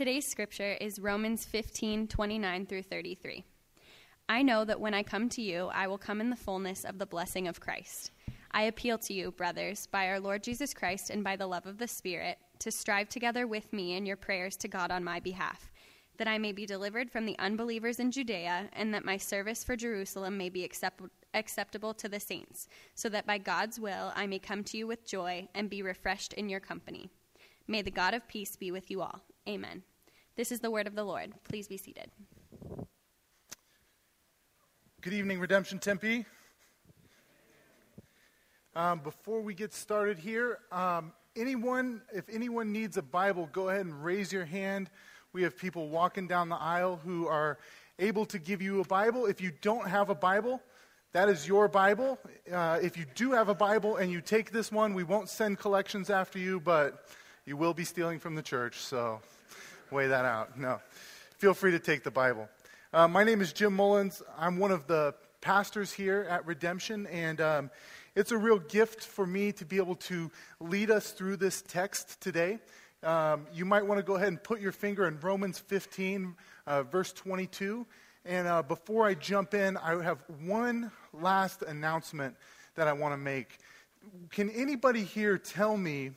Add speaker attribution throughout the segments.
Speaker 1: Today's scripture is Romans 15 29 through 33. I know that when I come to you, I will come in the fullness of the blessing of Christ. I appeal to you, brothers, by our Lord Jesus Christ and by the love of the Spirit, to strive together with me in your prayers to God on my behalf, that I may be delivered from the unbelievers in Judea, and that my service for Jerusalem may be accept- acceptable to the saints, so that by God's will I may come to you with joy and be refreshed in your company. May the God of peace be with you all. Amen. This is the word of the Lord. Please be seated.
Speaker 2: Good evening, Redemption Tempe. Um, before we get started here, um, anyone, if anyone needs a Bible, go ahead and raise your hand. We have people walking down the aisle who are able to give you a Bible. If you don't have a Bible, that is your Bible. Uh, if you do have a Bible and you take this one, we won't send collections after you, but you will be stealing from the church, so weigh that out. No. Feel free to take the Bible. Uh, my name is Jim Mullins. I'm one of the pastors here at Redemption, and um, it's a real gift for me to be able to lead us through this text today. Um, you might want to go ahead and put your finger in Romans 15, uh, verse 22. And uh, before I jump in, I have one last announcement that I want to make. Can anybody here tell me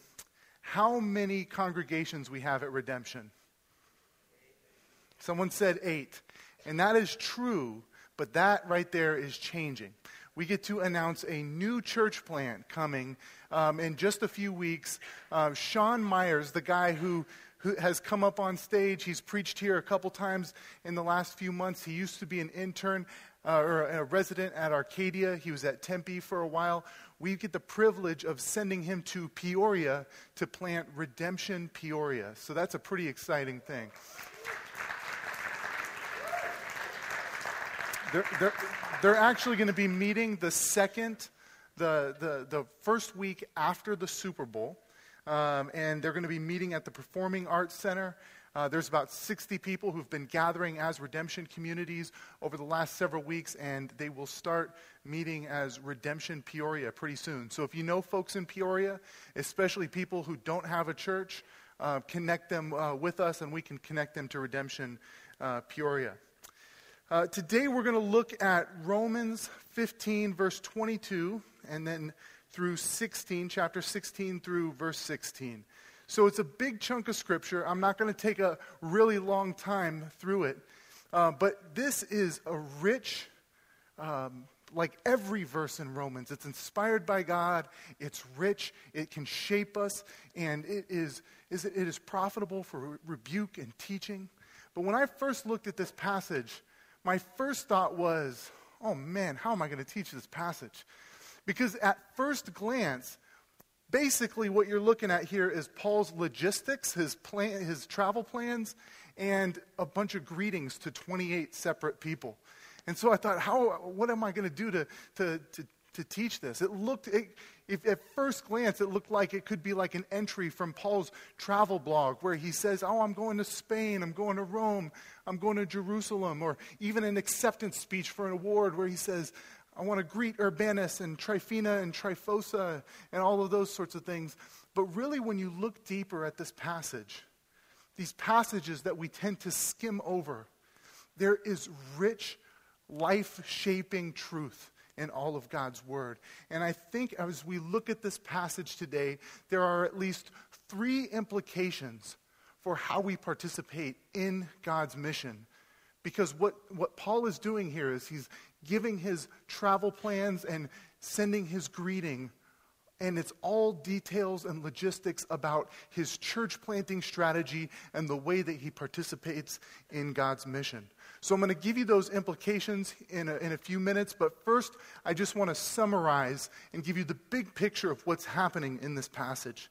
Speaker 2: how many congregations we have at Redemption? Someone said eight. And that is true, but that right there is changing. We get to announce a new church plant coming um, in just a few weeks. Uh, Sean Myers, the guy who, who has come up on stage, he's preached here a couple times in the last few months. He used to be an intern uh, or a resident at Arcadia. He was at Tempe for a while. We get the privilege of sending him to Peoria to plant Redemption Peoria. So that's a pretty exciting thing. They're, they're, they're actually going to be meeting the second, the, the, the first week after the Super Bowl. Um, and they're going to be meeting at the Performing Arts Center. Uh, there's about 60 people who've been gathering as redemption communities over the last several weeks, and they will start meeting as Redemption Peoria pretty soon. So if you know folks in Peoria, especially people who don't have a church, uh, connect them uh, with us, and we can connect them to Redemption uh, Peoria. Uh, today we're going to look at Romans 15, verse 22, and then through 16, chapter 16 through verse 16. So it's a big chunk of scripture. I'm not going to take a really long time through it. Uh, but this is a rich, um, like every verse in Romans, it's inspired by God, it's rich, it can shape us, and it is, is it is profitable for re- rebuke and teaching. But when I first looked at this passage, my first thought was, oh man, how am I going to teach this passage? Because at first glance, basically what you're looking at here is Paul's logistics, his, plan, his travel plans, and a bunch of greetings to 28 separate people. And so I thought, how, what am I going to do to, to, to, teach this? It looked, it, if at first glance, it looked like it could be like an entry from Paul's travel blog where he says, Oh, I'm going to Spain, I'm going to Rome, I'm going to Jerusalem, or even an acceptance speech for an award where he says, I want to greet Urbanus and Tryphena and Tryphosa and all of those sorts of things. But really, when you look deeper at this passage, these passages that we tend to skim over, there is rich, life shaping truth in all of God's Word. And I think as we look at this passage today, there are at least three implications for how we participate in God's mission. Because what, what Paul is doing here is he's giving his travel plans and sending his greeting. And it's all details and logistics about his church planting strategy and the way that he participates in God's mission. So I'm going to give you those implications in a, in a few minutes, but first I just want to summarize and give you the big picture of what's happening in this passage.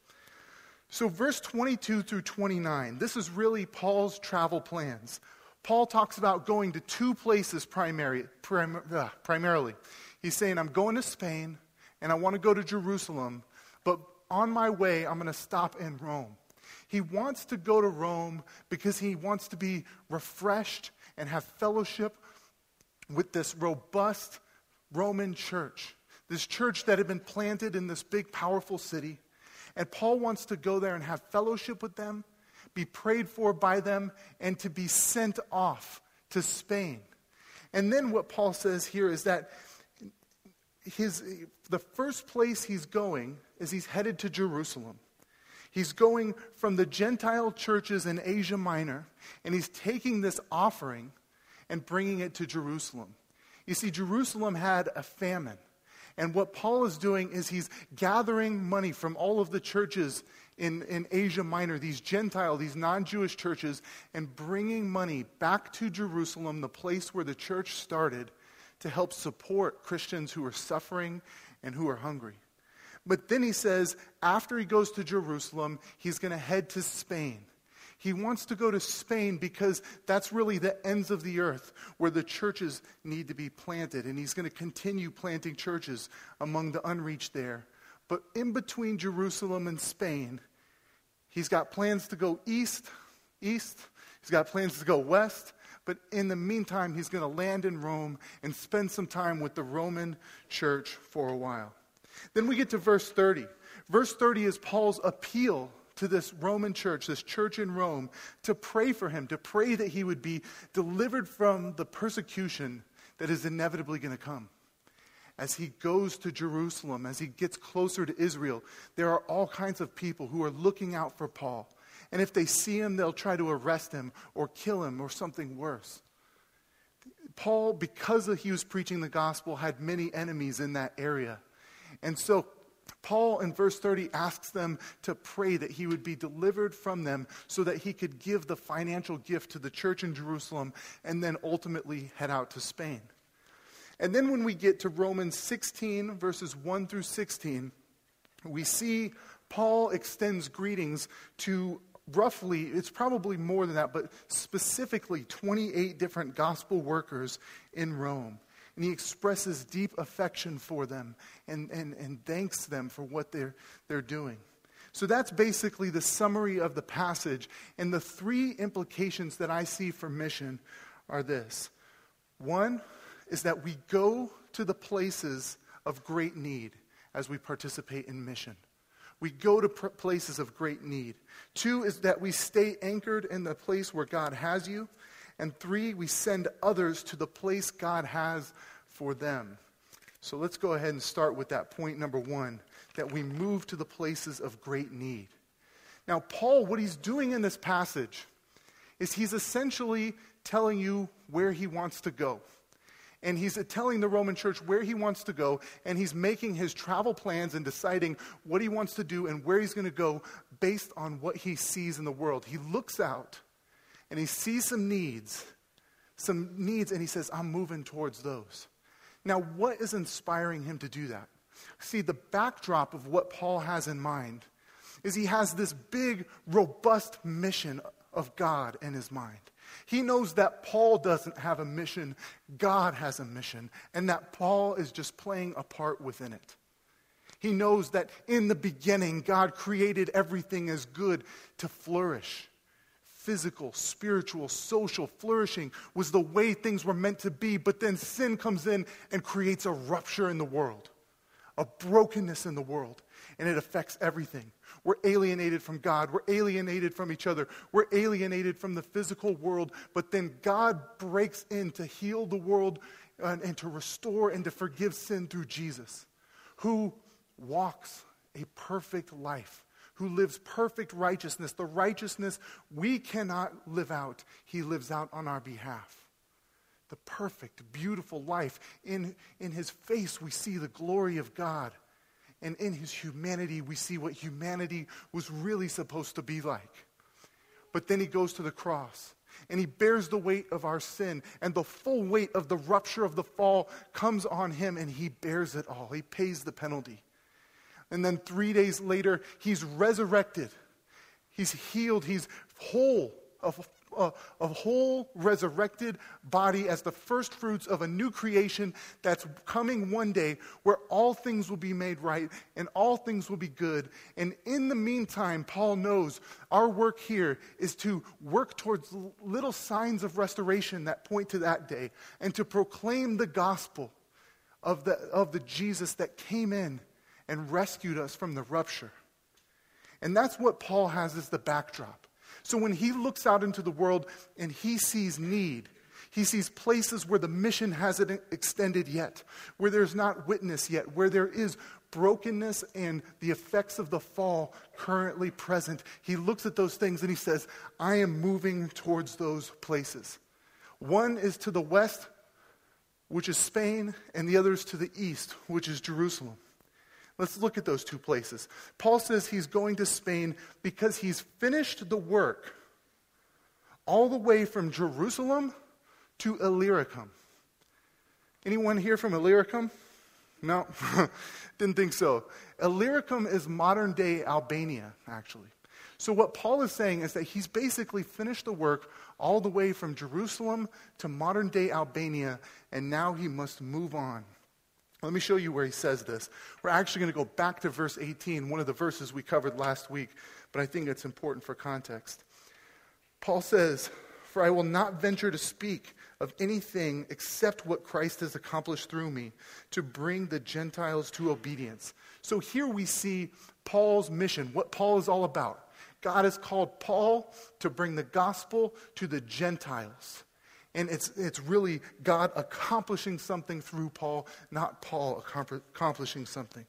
Speaker 2: So, verse 22 through 29, this is really Paul's travel plans. Paul talks about going to two places primary, prim, uh, primarily. He's saying, I'm going to Spain and I want to go to Jerusalem, but on my way, I'm going to stop in Rome. He wants to go to Rome because he wants to be refreshed and have fellowship with this robust Roman church, this church that had been planted in this big, powerful city. And Paul wants to go there and have fellowship with them be prayed for by them, and to be sent off to Spain. And then what Paul says here is that his, the first place he's going is he's headed to Jerusalem. He's going from the Gentile churches in Asia Minor, and he's taking this offering and bringing it to Jerusalem. You see, Jerusalem had a famine. And what Paul is doing is he's gathering money from all of the churches in, in Asia Minor, these Gentile, these non Jewish churches, and bringing money back to Jerusalem, the place where the church started, to help support Christians who are suffering and who are hungry. But then he says, after he goes to Jerusalem, he's going to head to Spain. He wants to go to Spain because that's really the ends of the earth where the churches need to be planted. And he's going to continue planting churches among the unreached there. But in between Jerusalem and Spain, he's got plans to go east, east. He's got plans to go west. But in the meantime, he's going to land in Rome and spend some time with the Roman church for a while. Then we get to verse 30. Verse 30 is Paul's appeal to this Roman church, this church in Rome, to pray for him, to pray that he would be delivered from the persecution that is inevitably going to come. As he goes to Jerusalem, as he gets closer to Israel, there are all kinds of people who are looking out for Paul. And if they see him, they'll try to arrest him or kill him or something worse. Paul, because he was preaching the gospel, had many enemies in that area. And so Paul in verse 30 asks them to pray that he would be delivered from them so that he could give the financial gift to the church in Jerusalem and then ultimately head out to Spain. And then when we get to Romans 16, verses 1 through 16, we see Paul extends greetings to roughly, it's probably more than that, but specifically 28 different gospel workers in Rome and he expresses deep affection for them and, and, and thanks them for what they're, they're doing. So that's basically the summary of the passage. And the three implications that I see for mission are this one is that we go to the places of great need as we participate in mission. We go to places of great need. Two is that we stay anchored in the place where God has you. And three, we send others to the place God has for them. So let's go ahead and start with that point number one that we move to the places of great need. Now, Paul, what he's doing in this passage is he's essentially telling you where he wants to go. And he's telling the Roman church where he wants to go, and he's making his travel plans and deciding what he wants to do and where he's going to go based on what he sees in the world. He looks out and he sees some needs, some needs, and he says, I'm moving towards those. Now, what is inspiring him to do that? See, the backdrop of what Paul has in mind is he has this big, robust mission of God in his mind. He knows that Paul doesn't have a mission, God has a mission, and that Paul is just playing a part within it. He knows that in the beginning, God created everything as good to flourish physical, spiritual, social flourishing was the way things were meant to be, but then sin comes in and creates a rupture in the world, a brokenness in the world, and it affects everything. We're alienated from God, we're alienated from each other, we're alienated from the physical world, but then God breaks in to heal the world and, and to restore and to forgive sin through Jesus, who walks a perfect life who lives perfect righteousness, the righteousness we cannot live out, he lives out on our behalf. The perfect, beautiful life. In, in his face, we see the glory of God. And in his humanity, we see what humanity was really supposed to be like. But then he goes to the cross and he bears the weight of our sin, and the full weight of the rupture of the fall comes on him, and he bears it all. He pays the penalty. And then three days later, he's resurrected. He's healed. He's whole, a, a, uh, whole resurrected body as the first fruits of a new creation that's coming one day where all things will be made right and all things will be good. And in the meantime, Paul knows our work here is to work towards little signs of restoration that point to that day and to proclaim the gospel of the, of the Jesus that came in and rescued us from the rupture. And that's what Paul has as the backdrop. So when he looks out into the world and he sees need, he sees places where the mission hasn't extended yet, where there's not witness yet, where there is brokenness and the effects of the fall currently present. He looks at those things and he says, I am moving towards those places. One is to the west, which is Spain, and the other is to the east, which is Jerusalem. Let's look at those two places. Paul says he's going to Spain because he's finished the work all the way from Jerusalem to Illyricum. Anyone here from Illyricum? No, didn't think so. Illyricum is modern day Albania, actually. So, what Paul is saying is that he's basically finished the work all the way from Jerusalem to modern day Albania, and now he must move on. Let me show you where he says this. We're actually going to go back to verse 18, one of the verses we covered last week, but I think it's important for context. Paul says, For I will not venture to speak of anything except what Christ has accomplished through me to bring the Gentiles to obedience. So here we see Paul's mission, what Paul is all about. God has called Paul to bring the gospel to the Gentiles. And it's, it's really God accomplishing something through Paul, not Paul accomplishing something.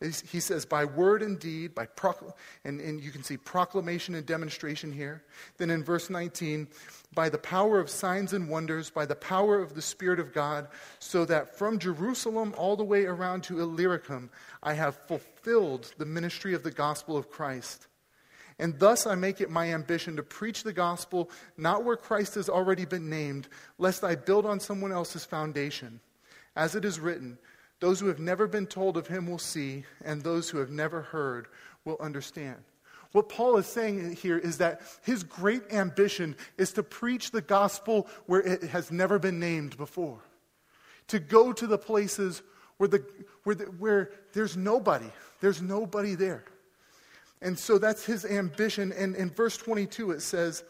Speaker 2: He says, by word and deed, by procl- and, and you can see proclamation and demonstration here. Then in verse 19, by the power of signs and wonders, by the power of the Spirit of God, so that from Jerusalem all the way around to Illyricum, I have fulfilled the ministry of the gospel of Christ. And thus I make it my ambition to preach the gospel not where Christ has already been named, lest I build on someone else's foundation. As it is written, those who have never been told of him will see, and those who have never heard will understand. What Paul is saying here is that his great ambition is to preach the gospel where it has never been named before, to go to the places where, the, where, the, where there's nobody, there's nobody there. And so that's his ambition. And in verse 22, it says,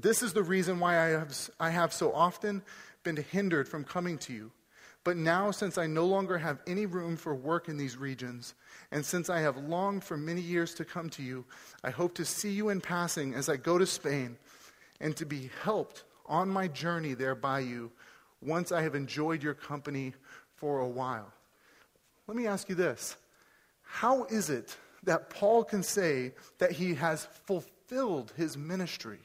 Speaker 2: This is the reason why I have, I have so often been hindered from coming to you. But now, since I no longer have any room for work in these regions, and since I have longed for many years to come to you, I hope to see you in passing as I go to Spain, and to be helped on my journey there by you once I have enjoyed your company for a while. Let me ask you this How is it that Paul can say that he has fulfilled his ministry?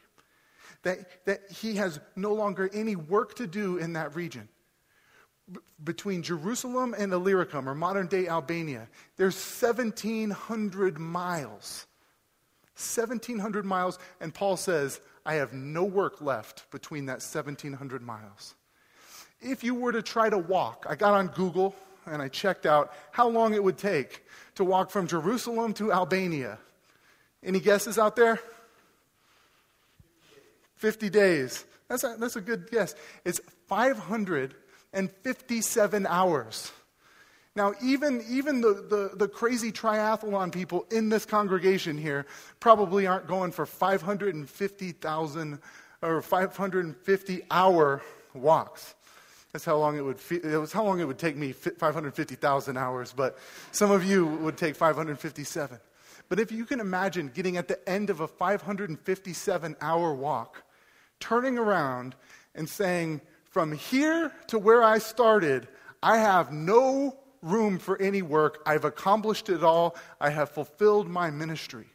Speaker 2: That, that he has no longer any work to do in that region? between Jerusalem and Illyricum, or modern day Albania, there's 1,700 miles. 1,700 miles, and Paul says, I have no work left between that 1,700 miles. If you were to try to walk, I got on Google and I checked out how long it would take to walk from Jerusalem to Albania. Any guesses out there? 50 days. That's a, that's a good guess. It's 557 hours. Now, even, even the, the, the, crazy triathlon people in this congregation here probably aren't going for 550,000 or 550 hour walks. That's how long it would it was how long it would take me 550,000 hours, but some of you would take 557. But if you can imagine getting at the end of a 557 hour walk, turning around and saying, from here to where I started, I have no room for any work. I've accomplished it all. I have fulfilled my ministry.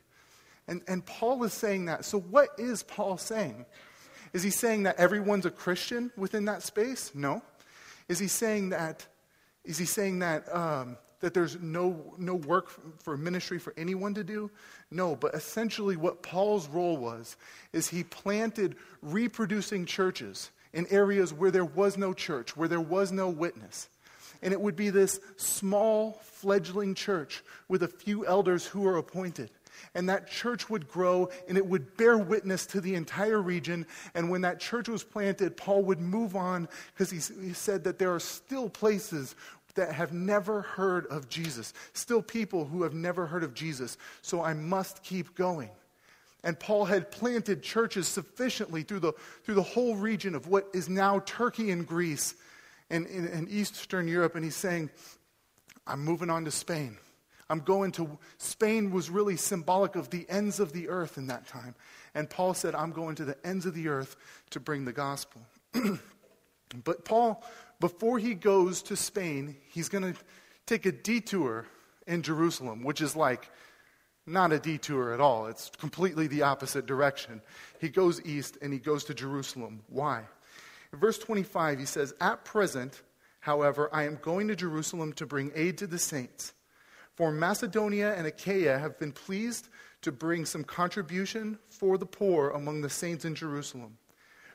Speaker 2: And, and Paul is saying that. So, what is Paul saying? Is he saying that everyone's a Christian within that space? No. Is he saying that? Is he saying that um, that there's no no work for ministry for anyone to do? No. But essentially, what Paul's role was is he planted reproducing churches in areas where there was no church, where there was no witness. And it would be this small, fledgling church with a few elders who are appointed. And that church would grow and it would bear witness to the entire region. And when that church was planted, Paul would move on because he, he said that there are still places that have never heard of Jesus, still people who have never heard of Jesus. So I must keep going. And Paul had planted churches sufficiently through the, through the whole region of what is now Turkey and Greece and, and, and Eastern Europe. And he's saying, I'm moving on to Spain. I'm going to Spain was really symbolic of the ends of the earth in that time. And Paul said, I'm going to the ends of the earth to bring the gospel. but Paul, before he goes to Spain, he's going to take a detour in Jerusalem, which is like not a detour at all. It's completely the opposite direction. He goes east and he goes to Jerusalem. Why? In verse 25, he says, At present, however, I am going to Jerusalem to bring aid to the saints. For Macedonia and Achaia have been pleased to bring some contribution for the poor among the saints in Jerusalem.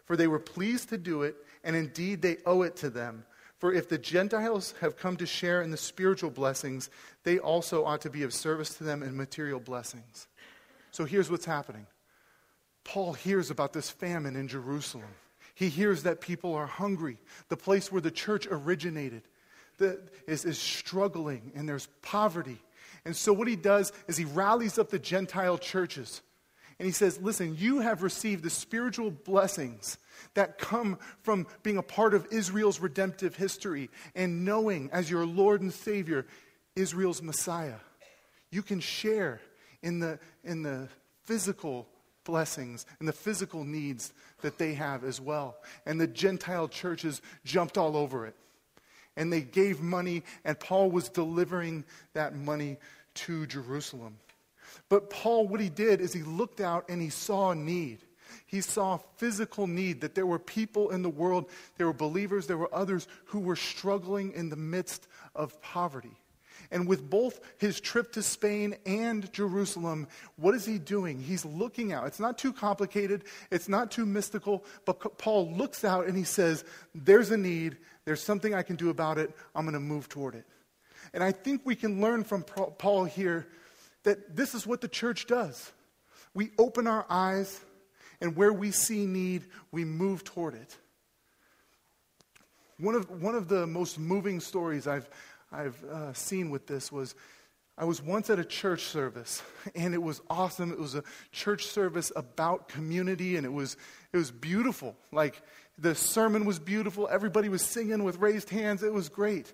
Speaker 2: For they were pleased to do it, and indeed they owe it to them. For if the Gentiles have come to share in the spiritual blessings, they also ought to be of service to them in material blessings. So here's what's happening Paul hears about this famine in Jerusalem. He hears that people are hungry. The place where the church originated is, is struggling, and there's poverty. And so, what he does is he rallies up the Gentile churches. And he says, Listen, you have received the spiritual blessings that come from being a part of Israel's redemptive history and knowing as your Lord and Savior Israel's Messiah. You can share in the, in the physical blessings and the physical needs that they have as well. And the Gentile churches jumped all over it. And they gave money, and Paul was delivering that money to Jerusalem. But Paul, what he did is he looked out and he saw need. He saw physical need, that there were people in the world, there were believers, there were others who were struggling in the midst of poverty. And with both his trip to Spain and Jerusalem, what is he doing? He's looking out. It's not too complicated, it's not too mystical, but Paul looks out and he says, There's a need, there's something I can do about it, I'm going to move toward it. And I think we can learn from Paul here that this is what the church does. We open our eyes, and where we see need, we move toward it. One of, one of the most moving stories I've, I've uh, seen with this was I was once at a church service, and it was awesome. It was a church service about community, and it was, it was beautiful. Like, the sermon was beautiful. Everybody was singing with raised hands. It was great.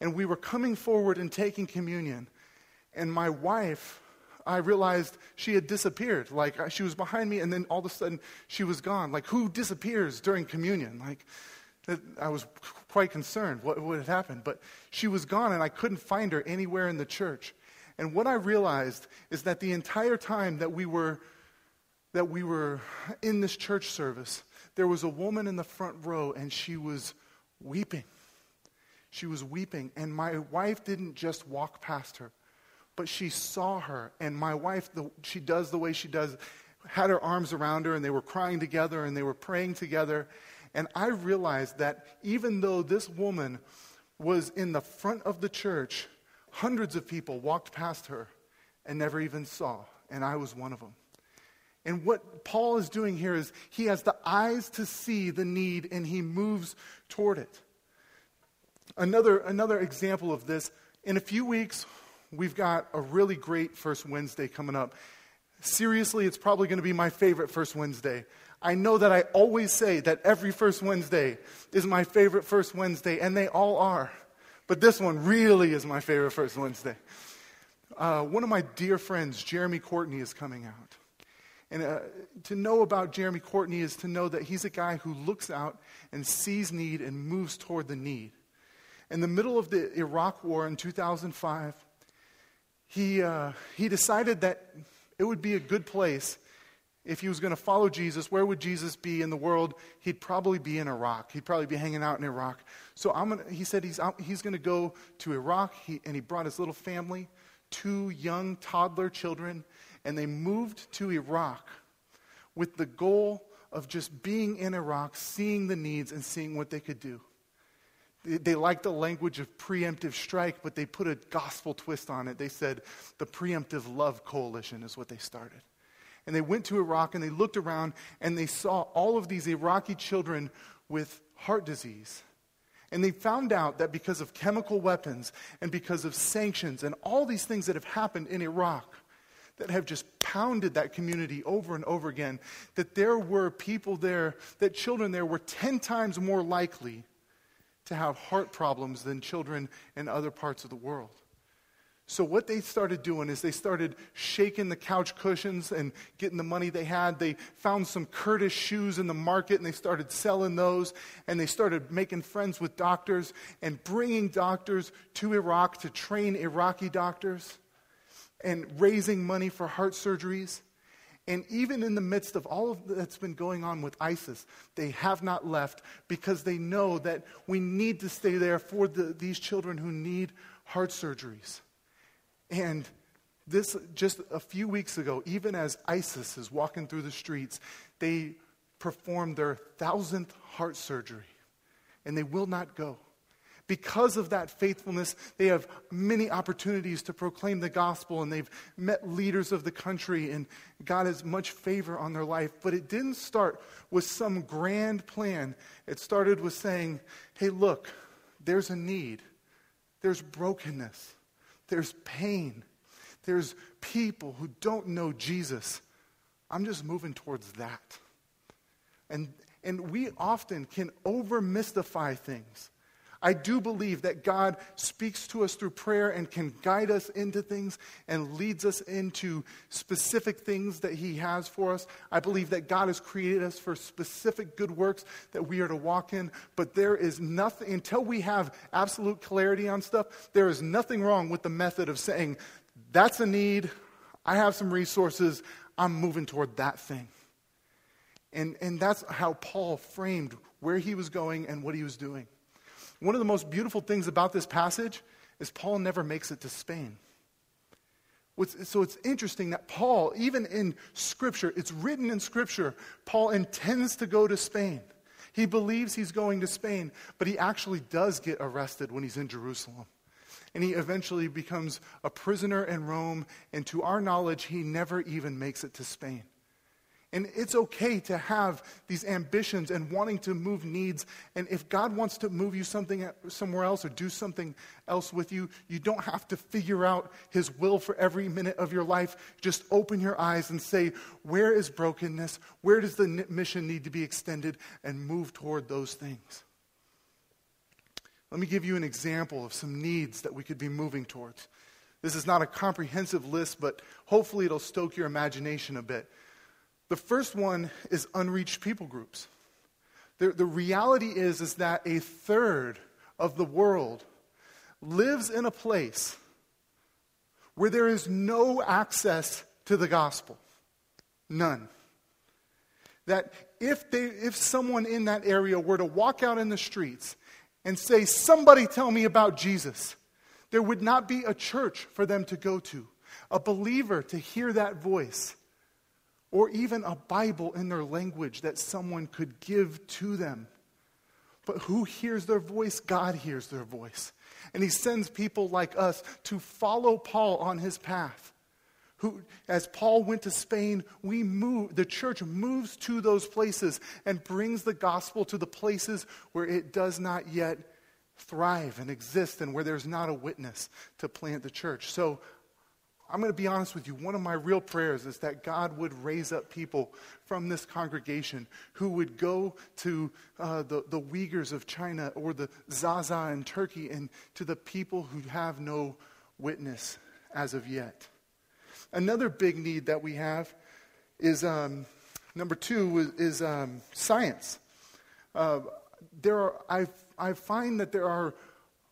Speaker 2: And we were coming forward and taking communion. And my wife, I realized she had disappeared. Like, she was behind me, and then all of a sudden, she was gone. Like, who disappears during communion? Like, I was quite concerned what, what had happened. But she was gone, and I couldn't find her anywhere in the church. And what I realized is that the entire time that we were, that we were in this church service, there was a woman in the front row, and she was weeping. She was weeping, and my wife didn't just walk past her, but she saw her. And my wife, the, she does the way she does, had her arms around her, and they were crying together and they were praying together. And I realized that even though this woman was in the front of the church, hundreds of people walked past her and never even saw. And I was one of them. And what Paul is doing here is he has the eyes to see the need and he moves toward it. Another, another example of this in a few weeks, we've got a really great First Wednesday coming up. Seriously, it's probably going to be my favorite First Wednesday. I know that I always say that every first Wednesday is my favorite first Wednesday, and they all are. But this one really is my favorite first Wednesday. Uh, one of my dear friends, Jeremy Courtney, is coming out. And uh, to know about Jeremy Courtney is to know that he's a guy who looks out and sees need and moves toward the need. In the middle of the Iraq War in 2005, he, uh, he decided that it would be a good place if he was going to follow Jesus, where would Jesus be in the world? He'd probably be in Iraq. He'd probably be hanging out in Iraq. So I'm gonna, he said he's, he's going to go to Iraq, he, and he brought his little family, two young toddler children, and they moved to Iraq with the goal of just being in Iraq, seeing the needs, and seeing what they could do. They, liked the language of preemptive strike, but they put a gospel twist on it. They said the preemptive love coalition is what they started and they went to Iraq and they looked around and they saw all of these Iraqi children with heart disease. And they found out that because of chemical weapons and because of sanctions and all these things that have happened in Iraq that have just pounded that community over and over again, that there were people there, that children there were 10 times more likely to have heart problems than children in other parts of the world. So, what they started doing is they started shaking the couch cushions and getting the money they had. They found some Kurdish shoes in the market and they started selling those. And they started making friends with doctors and bringing doctors to Iraq to train Iraqi doctors and raising money for heart surgeries. And even in the midst of all of that's been going on with ISIS, they have not left because they know that we need to stay there for the, these children who need heart surgeries. And this, just a few weeks ago, even as ISIS is walking through the streets, they performed their thousandth heart surgery, and they will not go. Because of that faithfulness, they have many opportunities to proclaim the gospel, and they've met leaders of the country, and God has much favor on their life. But it didn't start with some grand plan. It started with saying, hey, look, there's a need, there's brokenness, there's pain. There's people who don't know Jesus. I'm just moving towards that. And, and we often can over mystify things. I do believe that God speaks to us through prayer and can guide us into things and leads us into specific things that He has for us. I believe that God has created us for specific good works that we are to walk in. But there is nothing, until we have absolute clarity on stuff, there is nothing wrong with the method of saying, that's a need, I have some resources, I'm moving toward that thing. And, and that's how Paul framed where he was going and what he was doing. One of the most beautiful things about this passage is Paul never makes it to Spain. So it's interesting that Paul, even in Scripture, it's written in Scripture, Paul intends to go to Spain. He believes he's going to Spain, but he actually does get arrested when he's in Jerusalem. And he eventually becomes a prisoner in Rome, and to our knowledge, he never even makes it to Spain. And it's okay to have these ambitions and wanting to move needs. And if God wants to move you something somewhere else or do something else with you, you don't have to figure out His will for every minute of your life. Just open your eyes and say, Where is brokenness? Where does the mission need to be extended? And move toward those things. Let me give you an example of some needs that we could be moving towards. This is not a comprehensive list, but hopefully it'll stoke your imagination a bit. The first one is unreached people groups. The, the reality is, is that a third of the world lives in a place where there is no access to the gospel. None. That if, they, if someone in that area were to walk out in the streets and say, Somebody tell me about Jesus, there would not be a church for them to go to, a believer to hear that voice or even a Bible in their language that someone could give to them. But who hears their voice? God hears their voice. And he sends people like us to follow Paul on his path. Who, as Paul went to Spain, we move, the church moves to those places and brings the gospel to the places where it does not yet thrive and exist and where there's not a witness to plant the church. So I'm going to be honest with you. One of my real prayers is that God would raise up people from this congregation who would go to uh, the, the Uyghurs of China or the Zaza in Turkey and to the people who have no witness as of yet. Another big need that we have is um, number two is, um, science. Uh, there are, I, I find that there are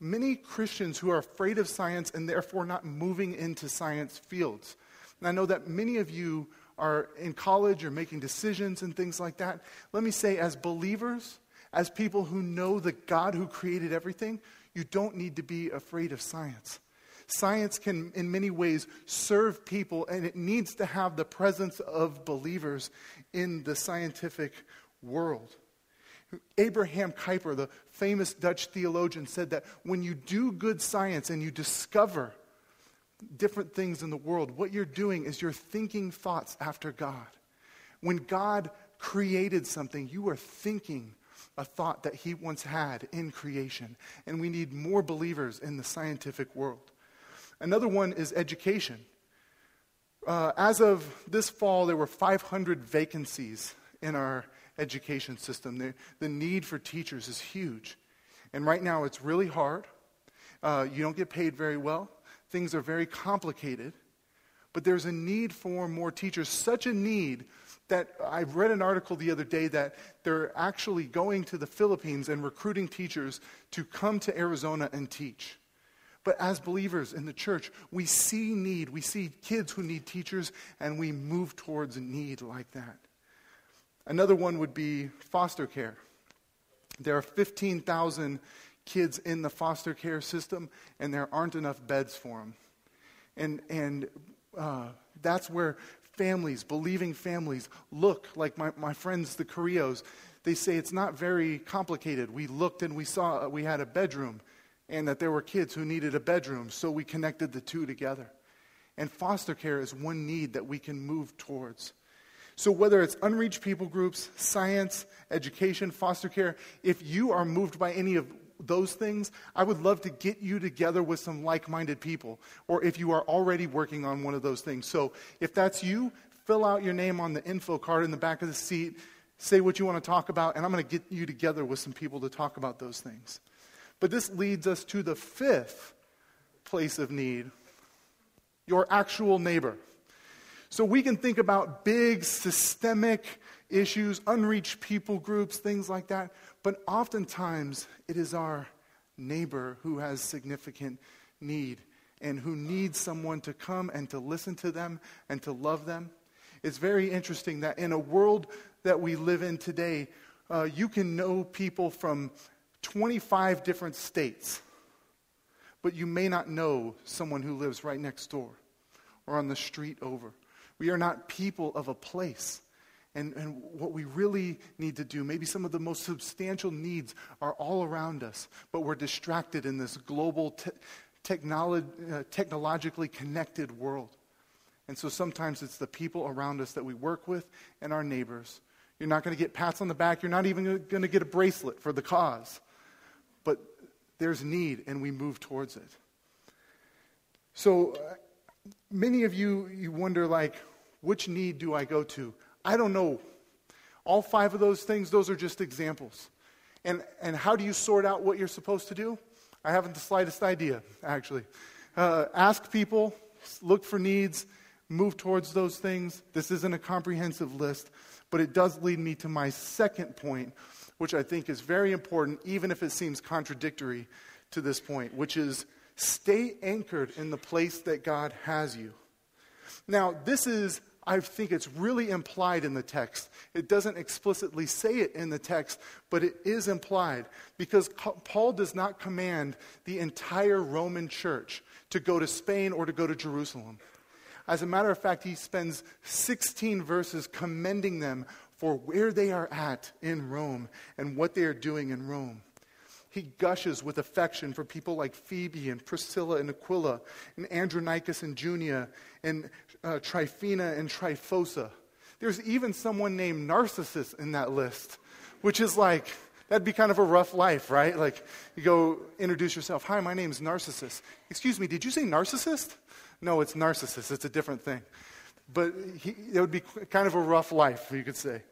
Speaker 2: many Christians who are afraid of science and therefore not moving into science fields. And I know that many of you are in college or making decisions and things like that. Let me say, as believers, as people who know the God who created everything, you don't need to be afraid of science. Science can, in many ways, serve people, and it needs to have the presence of believers in the scientific world. Abraham Kuyper, the famous Dutch theologian, said that when you do good science and you discover different things in the world, what you're doing is you're thinking thoughts after God. When God created something, you are thinking a thought that He once had in creation. And we need more believers in the scientific world. Another one is education. Uh, as of this fall, there were 500 vacancies in our education system. The, the need for teachers is huge. And right now, it's really hard. Uh, you don't get paid very well. things are very complicated, but there's a need for more teachers, such a need that I read an article the other day that they're actually going to the Philippines and recruiting teachers to come to Arizona and teach. But as believers in the church, we see need. We see kids who need teachers, and we move towards need like that. Another one would be foster care. There are 15,000 kids in the foster care system, and there aren't enough beds for them. And, and uh, that's where families, believing families, look like my, my friends, the Carrillos. They say it's not very complicated. We looked and we saw we had a bedroom and that there were kids who needed a bedroom, so we connected the two together. And foster care is one need that we can move towards. So, whether it's unreached people groups, science, education, foster care, if you are moved by any of those things, I would love to get you together with some like minded people, or if you are already working on one of those things. So if that's you, fill out your name on the info card in the back of the seat, say what you want to talk about, and I'm going to get you together with some people to talk about those things. But this leads us to the fifth place of need your actual neighbor. So we can think about big systemic issues, unreached people groups, things like that. But oftentimes, it is our neighbor who has significant need and who needs someone to come and to listen to them and to love them. It's very interesting that in a world that we live in today, uh, you can know people from 25 different states, but you may not know someone who lives right next door or on the street over. We are not people of a place. And, and what we really need to do, maybe some of the most substantial needs are all around us, but we're distracted in this global, te- technolo- uh, technologically connected world. And so sometimes it's the people around us that we work with and our neighbors. You're not going to get pats on the back. You're not even going to get a bracelet for the cause. But there's need, and we move towards it. So uh, many of you, you wonder, like, which need do I go to? I don't know. All five of those things, those are just examples. And, and how do you sort out what you're supposed to do? I haven't the slightest idea, actually. Uh, ask people, look for needs, move towards those things. This isn't a comprehensive list, but it does lead me to my second point, which I think is very important, even if it seems contradictory to this point, which is stay anchored in the place that God has you. Now, this is I think it's really implied in the text. It doesn't explicitly say it in the text, but it is implied because Paul does not command the entire Roman church to go to Spain or to go to Jerusalem. As a matter of fact, he spends 16 verses commending them for where they are at in Rome and what they are doing in Rome. He gushes with affection for people like Phoebe and Priscilla and Aquila and Andronicus and Junia and uh, Tryphena and Tryphosa. There's even someone named Narcissus in that list, which is like, that'd be kind of a rough life, right? Like, you go introduce yourself. Hi, my name's Narcissus. Excuse me, did you say narcissist? No, it's Narcissus. It's a different thing. But he, it would be kind of a rough life, you could say.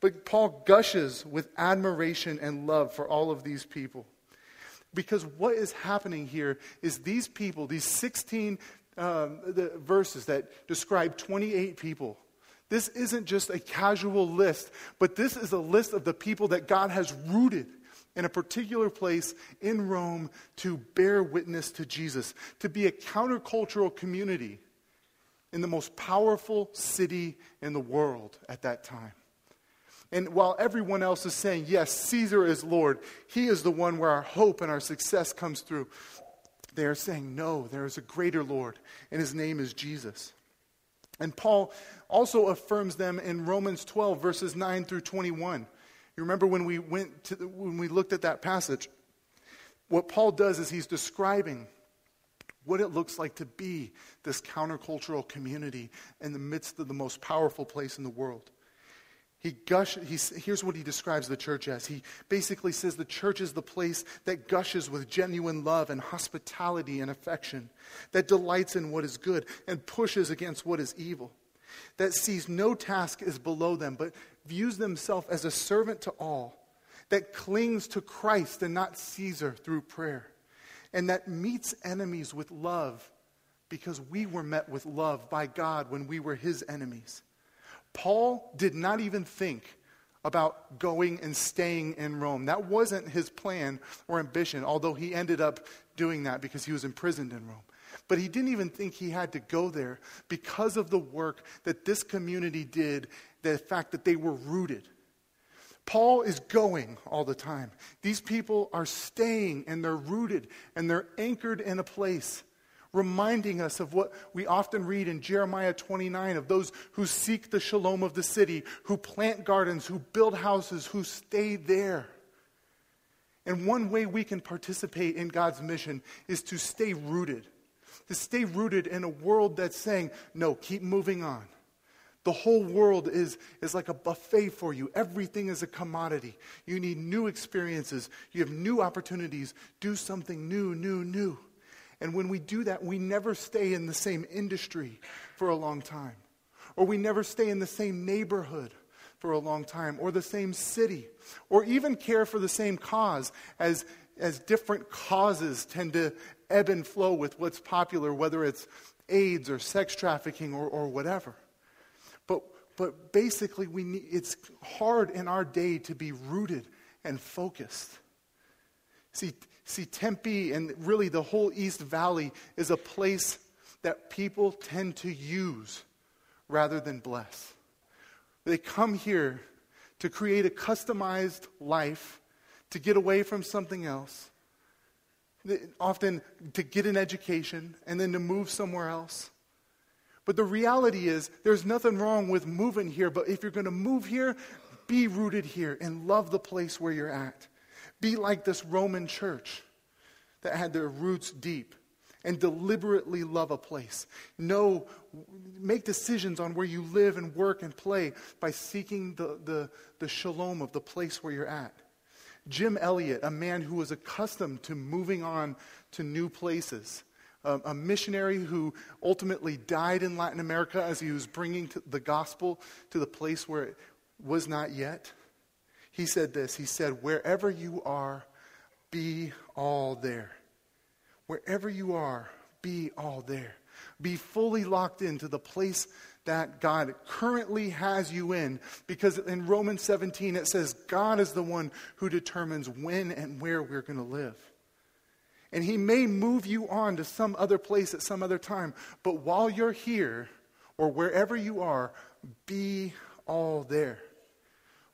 Speaker 2: But Paul gushes with admiration and love for all of these people. Because what is happening here is these people, these 16 um, the verses that describe 28 people, this isn't just a casual list, but this is a list of the people that God has rooted in a particular place in Rome to bear witness to Jesus, to be a countercultural community in the most powerful city in the world at that time. And while everyone else is saying, yes, Caesar is Lord, he is the one where our hope and our success comes through, they are saying, no, there is a greater Lord, and his name is Jesus. And Paul also affirms them in Romans 12, verses 9 through 21. You remember when we went to the, when we looked at that passage? What Paul does is he's describing what it looks like to be this countercultural community in the midst of the most powerful place in the world. He gush, here's what he describes the church as. He basically says the church is the place that gushes with genuine love and hospitality and affection, that delights in what is good and pushes against what is evil, that sees no task as below them, but views themselves as a servant to all, that clings to Christ and not Caesar through prayer, and that meets enemies with love, because we were met with love by God when we were his enemies. Paul did not even think about going and staying in Rome. That wasn't his plan or ambition, although he ended up doing that because he was imprisoned in Rome. But he didn't even think he had to go there because of the work that this community did, the fact that they were rooted. Paul is going all the time. These people are staying and they're rooted and they're anchored in a place, reminding us of what we often read in Jeremiah 29 of those who seek the shalom of the city, who plant gardens, who build houses, who stay there. And one way we can participate in God's mission is to stay rooted, to stay rooted in a world that's saying, no, keep moving on. The whole world is, is like a buffet for you. Everything is a commodity. You need new experiences. You have new opportunities. Do something new, new, new. And when we do that, we never stay in the same industry for a long time. Or we never stay in the same neighborhood for a long time, or the same city, or even care for the same cause, as, as different causes tend to ebb and flow with what's popular, whether it's AIDS or sex trafficking or, or whatever. But, but basically, we need, it's hard in our day to be rooted and focused. See, see, Tempe and really the whole East Valley is a place that people tend to use rather than bless. They come here to create a customized life, to get away from something else, often to get an education, and then to move somewhere else. But the reality is, there's nothing wrong with moving here, but if you're going to move here, be rooted here and love the place where you're at. Be like this Roman church that had their roots deep and deliberately love a place. Know, make decisions on where you live and work and play by seeking the, the, the shalom of the place where you're at. Jim Elliot, a man who was accustomed to moving on to new places, a, a missionary who ultimately died in Latin America as he was bringing the gospel to the place where it was not yet. He said this He said, Wherever you are, be all there. Wherever you are, be all there. Be fully locked into the place that God currently has you in. Because in Romans 17, it says God is the one who determines when and where we're going to live. And He may move you on to some other place at some other time. But while you're here, or wherever you are, be all there.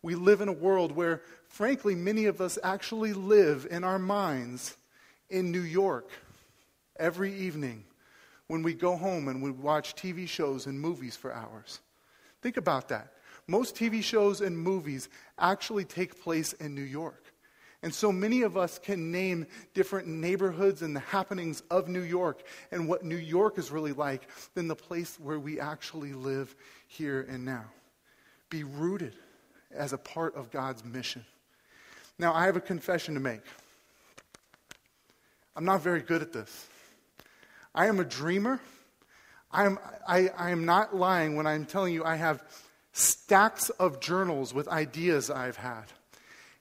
Speaker 2: We live in a world where, frankly, many of us actually live in our minds in New York every evening when we go home and we watch TV shows and movies for hours. Think about that. Most TV shows and movies actually take place in New York. And so many of us can name different neighborhoods and the happenings of New York and what New York is really like than the place where we actually live here and now. Be rooted as a part of God's mission. Now, I have a confession to make. I'm not very good at this. I am a dreamer. I am, I, I am not lying when I'm telling you I have stacks of journals with ideas I've had.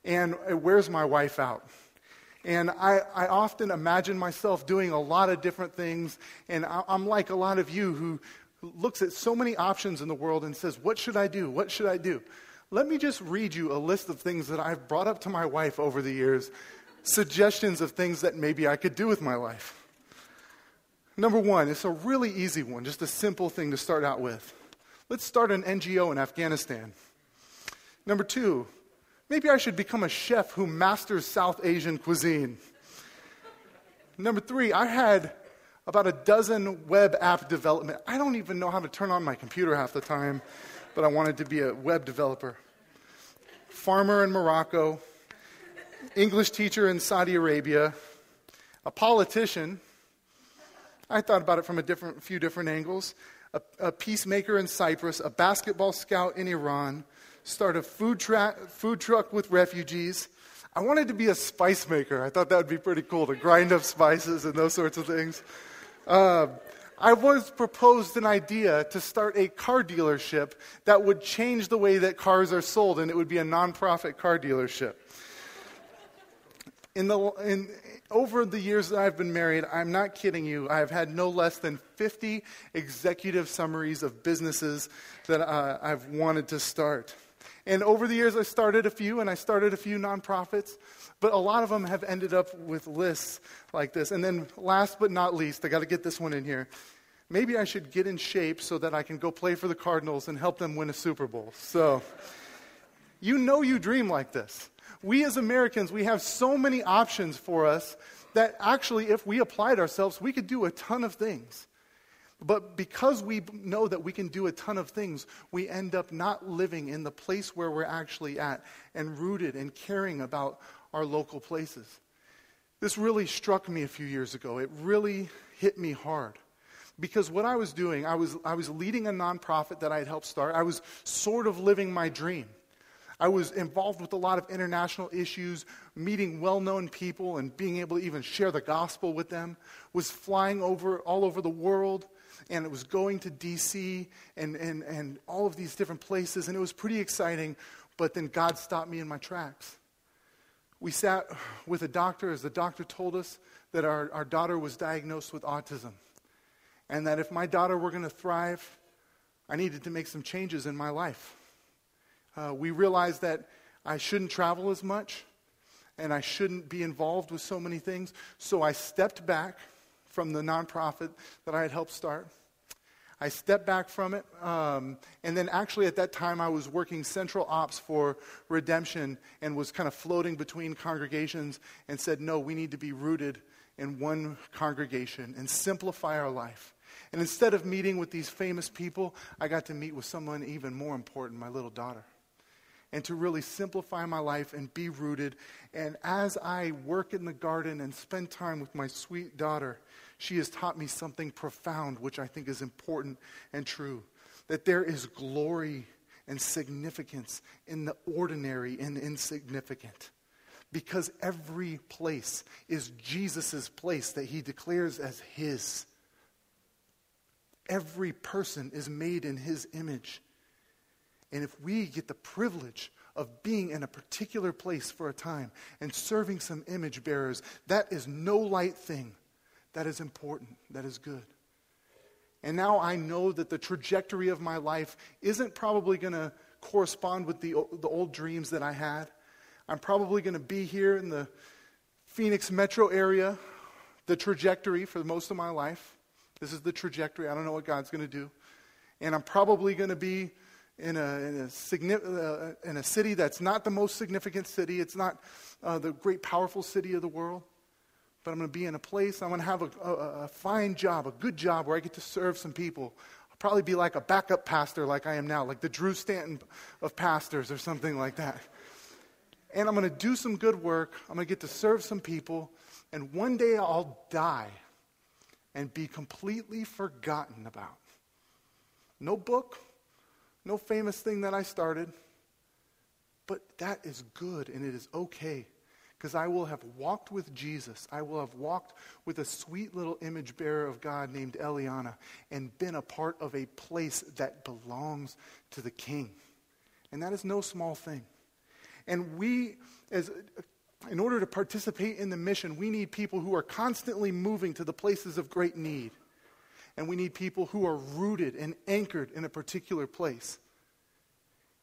Speaker 2: And it wears my wife out. And I, I often imagine myself doing a lot of different things. And I, I'm like a lot of you who, who looks at so many options in the world and says, What should I do? What should I do? Let me just read you a list of things that I've brought up to my wife over the years, suggestions of things that maybe I could do with my life. Number one, it's a really easy one, just a simple thing to start out with. Let's start an NGO in Afghanistan. Number two, maybe I should become a chef who masters South Asian cuisine. Number three, I had about a dozen web app development. I don't even know how to turn on my computer half the time but I wanted to be a web developer. Farmer in Morocco, English teacher in Saudi Arabia, a politician. I thought about it from a different, few different angles. A, a peacemaker in Cyprus, a basketball scout in Iran, start a food, tra- food truck with refugees. I wanted to be a spice maker. I thought that would be pretty cool to grind up spices and those sorts of things. Uh, I was proposed an idea to start a car dealership that would change the way that cars are sold, and it would be a nonprofit car dealership. In the, in, over the years that I've been married, I'm not kidding you, I've had no less than 50 executive summaries of businesses that uh, I've wanted to start. And over the years, I started a few, and I started a few nonprofits, but a lot of them have ended up with lists like this. And then, last but not least, I got to get this one in here. Maybe I should get in shape so that I can go play for the Cardinals and help them win a Super Bowl. So, you know you dream like this. We as Americans, we have so many options for us that actually, if we applied ourselves, we could do a ton of things. But because we know that we can do a ton of things, we end up not living in the place where we're actually at and rooted and caring about our local places. This really struck me a few years ago. It really hit me hard. Because what I was doing, I was, I was leading a nonprofit that I had helped start. I was sort of living my dream. I was involved with a lot of international issues, meeting well known people and being able to even share the gospel with them, was flying over all over the world, and it was going to DC and, and, and all of these different places, and it was pretty exciting, but then God stopped me in my tracks. We sat with a doctor as the doctor told us that our, our daughter was diagnosed with autism, and that if my daughter were going to thrive, I needed to make some changes in my life. Uh, we realized that I shouldn't travel as much and I shouldn't be involved with so many things. So I stepped back from the nonprofit that I had helped start. I stepped back from it. Um, and then, actually, at that time, I was working central ops for Redemption and was kind of floating between congregations and said, no, we need to be rooted in one congregation and simplify our life. And instead of meeting with these famous people, I got to meet with someone even more important, my little daughter and to really simplify my life and be rooted. And as I work in the garden and spend time with my sweet daughter, she has taught me something profound, which I think is important and true that there is glory and significance in the ordinary and insignificant. Because every place is Jesus' place that he declares as his. Every person is made in his image. And if we get the privilege of being in a particular place for a time and serving some image bearers, that is no light thing. That is important. That is good. And now I know that the trajectory of my life isn't probably going to correspond with the, the old dreams that I had. I'm probably going to be here in the Phoenix metro area, the trajectory for most of my life. This is the trajectory. I don't know what God's going to do. And I'm probably going to be in a, in a, uh, in a city that's not the most significant city. It's not uh, the great, powerful city of the world. But I'm going to be in a place, I'm going to have a, a, a fine job, a good job where I get to serve some people. I'll probably be like a backup pastor like I am now, like the Drew Stanton of pastors or something like that. And I'm going to do some good work. I'm going to get to serve some people. And one day I'll die and be completely forgotten about. No book, no famous thing that I started. But that is good and it is okay because I will have walked with Jesus. I will have walked with a sweet little image bearer of God named Eliana and been a part of a place that belongs to the King. And that is no small thing. And we, as in order to participate in the mission, we need people who are constantly moving to the places of great need and we need people who are rooted and anchored in a particular place.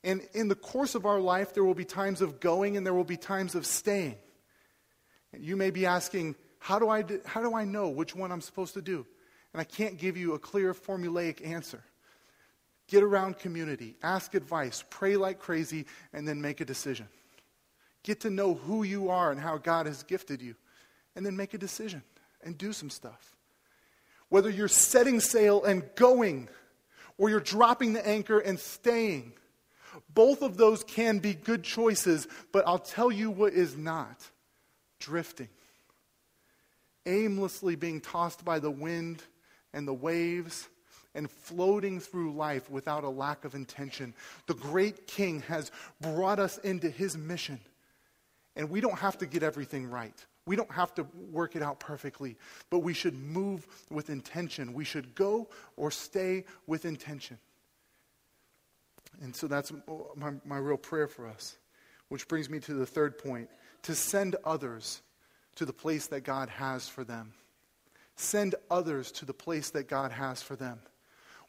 Speaker 2: And in the course of our life, there will be times of going and there will be times of staying. You may be asking, how do, I how do I know which one I'm supposed to do? And I can't give you a clear, formulaic answer. Get around community, ask advice, pray like crazy, and then make a decision. Get to know who you are and how God has gifted you, and then make a decision and do some stuff whether you're setting sail and going, or you're dropping the anchor and staying. Both of those can be good choices, but I'll tell you what is not drifting. Aimlessly being tossed by the wind and the waves and floating through life without a lack of intention. The great king has brought us into his mission, and we don't have to get everything right. We don't have to work it out perfectly, but we should move with intention. We should go or stay with intention. And so that's my, my real prayer for us. Which brings me to the third point to send others to the place that God has for them. Send others to the place that God has for them.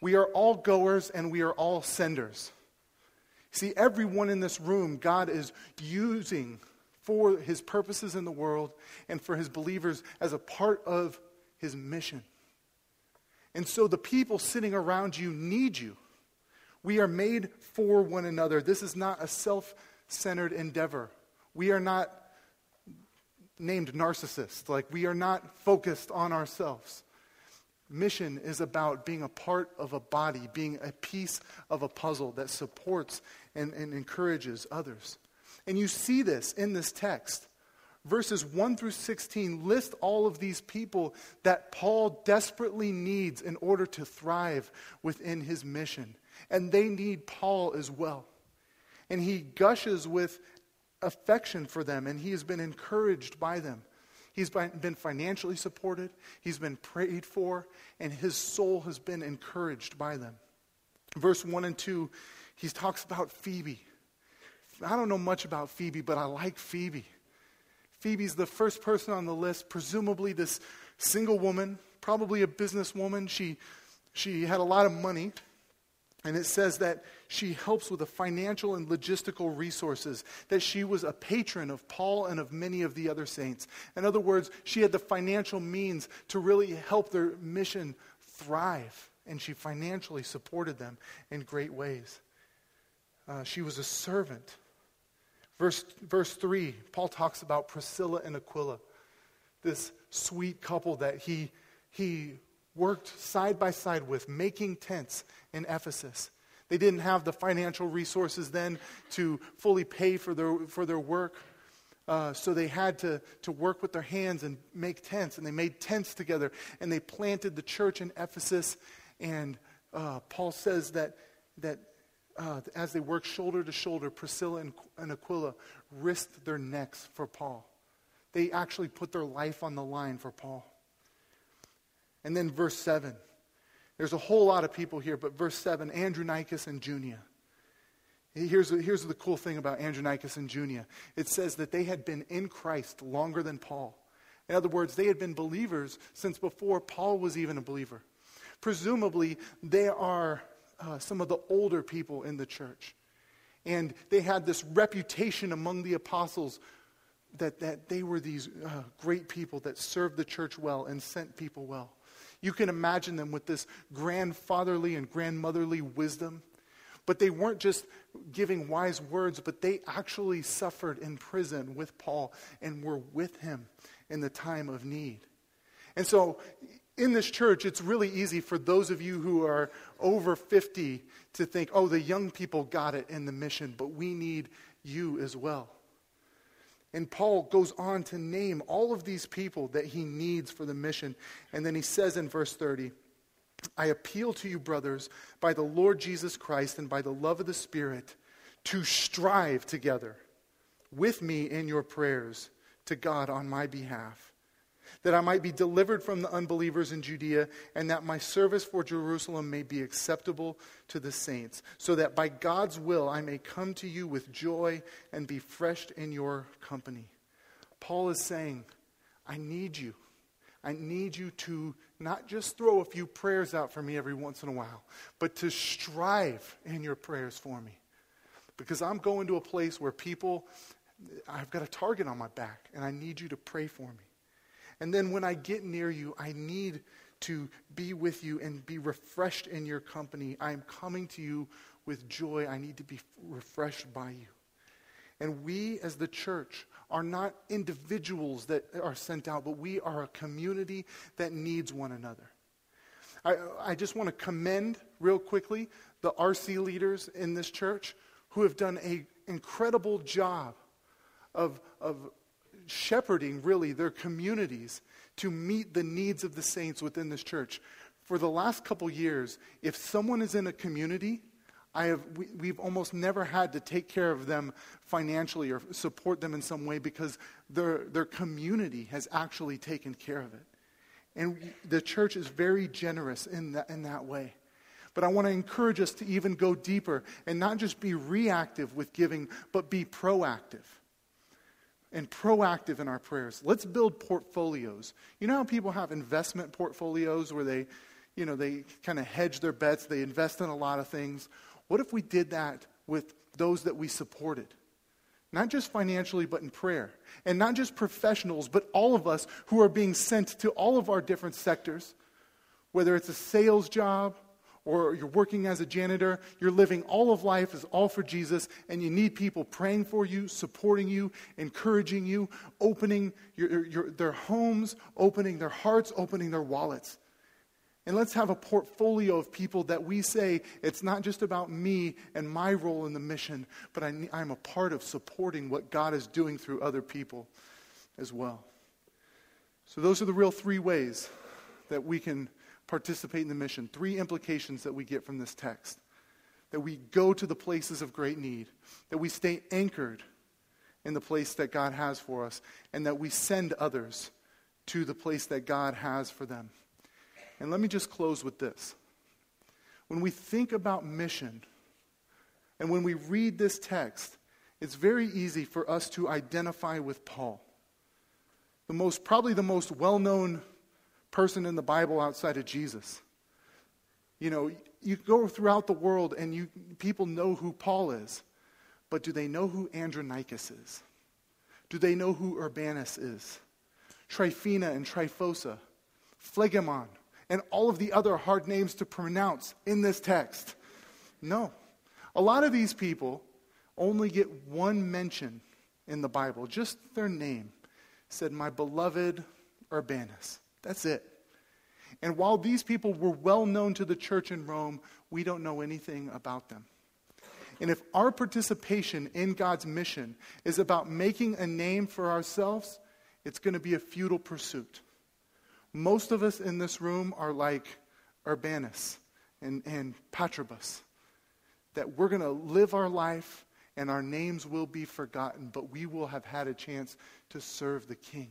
Speaker 2: We are all goers and we are all senders. See, everyone in this room, God is using for his purposes in the world and for his believers as a part of his mission. And so the people sitting around you need you. We are made for one another. This is not a self centered endeavor. We are not named narcissist. Like, we are not focused on ourselves. Mission is about being a part of a body, being a piece of a puzzle that supports and, and encourages others. And you see this in this text. Verses 1 through 16 list all of these people that Paul desperately needs in order to thrive within his mission. And they need Paul as well. And he gushes with affection for them, and he has been encouraged by them. He's been financially supported, he's been prayed for, and his soul has been encouraged by them. Verse 1 and 2, he talks about Phoebe. I don't know much about Phoebe, but I like Phoebe. Phoebe's the first person on the list, presumably this single woman, probably a businesswoman. She, she had a lot of money. And it says that she helps with the financial and logistical resources, that she was a patron of Paul and of many of the other saints. In other words, she had the financial means to really help their mission thrive, and she financially supported them in great ways. Uh, she was a servant. Verse, verse 3, Paul talks about Priscilla and Aquila, this sweet couple that he, he worked side by side with, making tents in Ephesus. They didn't have the financial resources then to fully pay for their, for their work. Uh, so they had to, to work with their hands and make tents. And they made tents together. And they planted the church in Ephesus. And uh, Paul says that, that uh, as they worked shoulder to shoulder, Priscilla and, and Aquila risked their necks for Paul. They actually put their life on the line for Paul. And then verse 7. There's a whole lot of people here, but verse 7 Andronicus and Junia. Here's, here's the cool thing about Andronicus and Junia it says that they had been in Christ longer than Paul. In other words, they had been believers since before Paul was even a believer. Presumably, they are uh, some of the older people in the church. And they had this reputation among the apostles that, that they were these uh, great people that served the church well and sent people well. You can imagine them with this grandfatherly and grandmotherly wisdom. But they weren't just giving wise words, but they actually suffered in prison with Paul and were with him in the time of need. And so, in this church, it's really easy for those of you who are over 50 to think, oh, the young people got it in the mission, but we need you as well. And Paul goes on to name all of these people that he needs for the mission. And then he says in verse 30, I appeal to you, brothers, by the Lord Jesus Christ and by the love of the Spirit, to strive together with me in your prayers to God on my behalf that I might be delivered from the unbelievers in Judea, and that my service for Jerusalem may be acceptable to the saints, so that by God's will I may come to you with joy and be refreshed in your company. Paul is saying, I need you. I need you to not just throw a few prayers out for me every once in a while, but to strive in your prayers for me. Because I'm going to a place where people, I've got a target on my back, and I need you to pray for me. And then when I get near you, I need to be with you and be refreshed in your company. I am coming to you with joy. I need to be refreshed by you. And we, as the church, are not individuals that are sent out, but we are a community that needs one another. I, I just want to commend, real quickly, the RC leaders in this church who have done an incredible job of, of shepherding, really, their communities to meet the needs of the saints within this church. For the last couple years, if someone is in a community, I have, we, have almost never had to take care of them financially or support them in some way because their, their community has actually taken care of it. And the church is very generous in that, in that way. But I want to encourage us to even go deeper and not just be reactive with giving, but be proactive. And proactive in our prayers. Let's build portfolios. You know how people have investment portfolios where they, you know, they kind of hedge their bets, they invest in a lot of things. What if we did that with those that we supported? Not just financially, but in prayer. And not just professionals, but all of us who are being sent to all of our different sectors, whether it's a sales job or you're working as a janitor, you're living all of life is all for Jesus, and you need people praying for you, supporting you, encouraging you, opening your, your, their homes, opening their hearts, opening their wallets. And let's have a portfolio of people that we say it's not just about me and my role in the mission, but I, I'm a part of supporting what God is doing through other people as well. So, those are the real three ways that we can participate in the mission. Three implications that we get from this text that we go to the places of great need, that we stay anchored in the place that God has for us, and that we send others to the place that God has for them. And let me just close with this. When we think about mission, and when we read this text, it's very easy for us to identify with Paul. The most, probably the most well known person in the Bible outside of Jesus. You know, you go throughout the world and you, people know who Paul is, but do they know who Andronicus is? Do they know who Urbanus is? Tryphena and Tryphosa, Phlegon, and all of the other hard names to pronounce in this text. No. A lot of these people only get one mention in the Bible, just their name. Said, My beloved Urbanus. That's it. And while these people were well known to the church in Rome, we don't know anything about them. And if our participation in God's mission is about making a name for ourselves, it's going to be a futile pursuit. Most of us in this room are like Urbanus and, and Patrobus, that we're going to live our life and our names will be forgotten, but we will have had a chance to serve the King.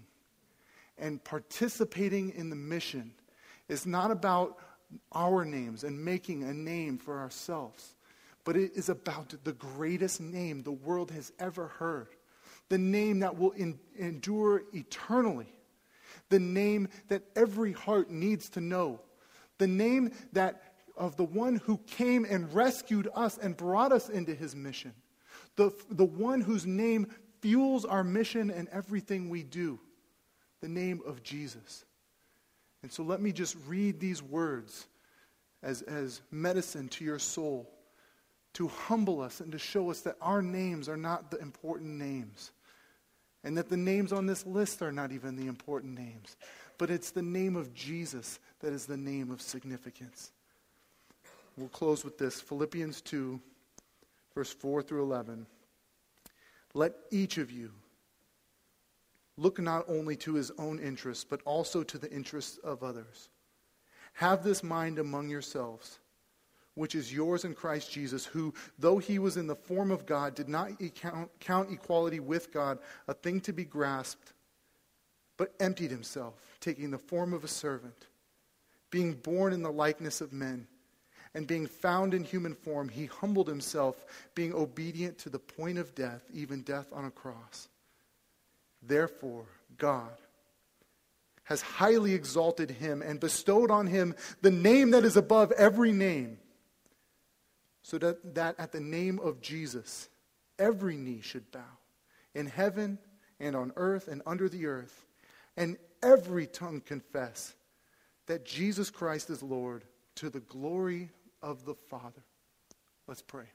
Speaker 2: And participating in the mission is not about our names and making a name for ourselves, but it is about the greatest name the world has ever heard, the name that will in, endure eternally. The name that every heart needs to know, the name that of the one who came and rescued us and brought us into his mission, the, the one whose name fuels our mission and everything we do, the name of Jesus. And so let me just read these words as, as medicine to your soul to humble us and to show us that our names are not the important names and that the names on this list are not even the important names, but it's the name of Jesus that is the name of significance. We'll close with this Philippians 2, verse 4 through 11. Let each of you look not only to his own interests, but also to the interests of others. Have this mind among yourselves which is yours in Christ Jesus, who, though he was in the form of God, did not count equality with God a thing to be grasped, but emptied himself, taking the form of a servant, being born in the likeness of men. And being found in human form, he humbled himself, being obedient to the point of death, even death on a cross. Therefore, God has highly exalted him and bestowed on him the name that is above every name so that, that at the name of Jesus, every knee should bow in heaven and on earth and under the earth, and every tongue confess that Jesus Christ is Lord to the glory of the Father. Let's pray.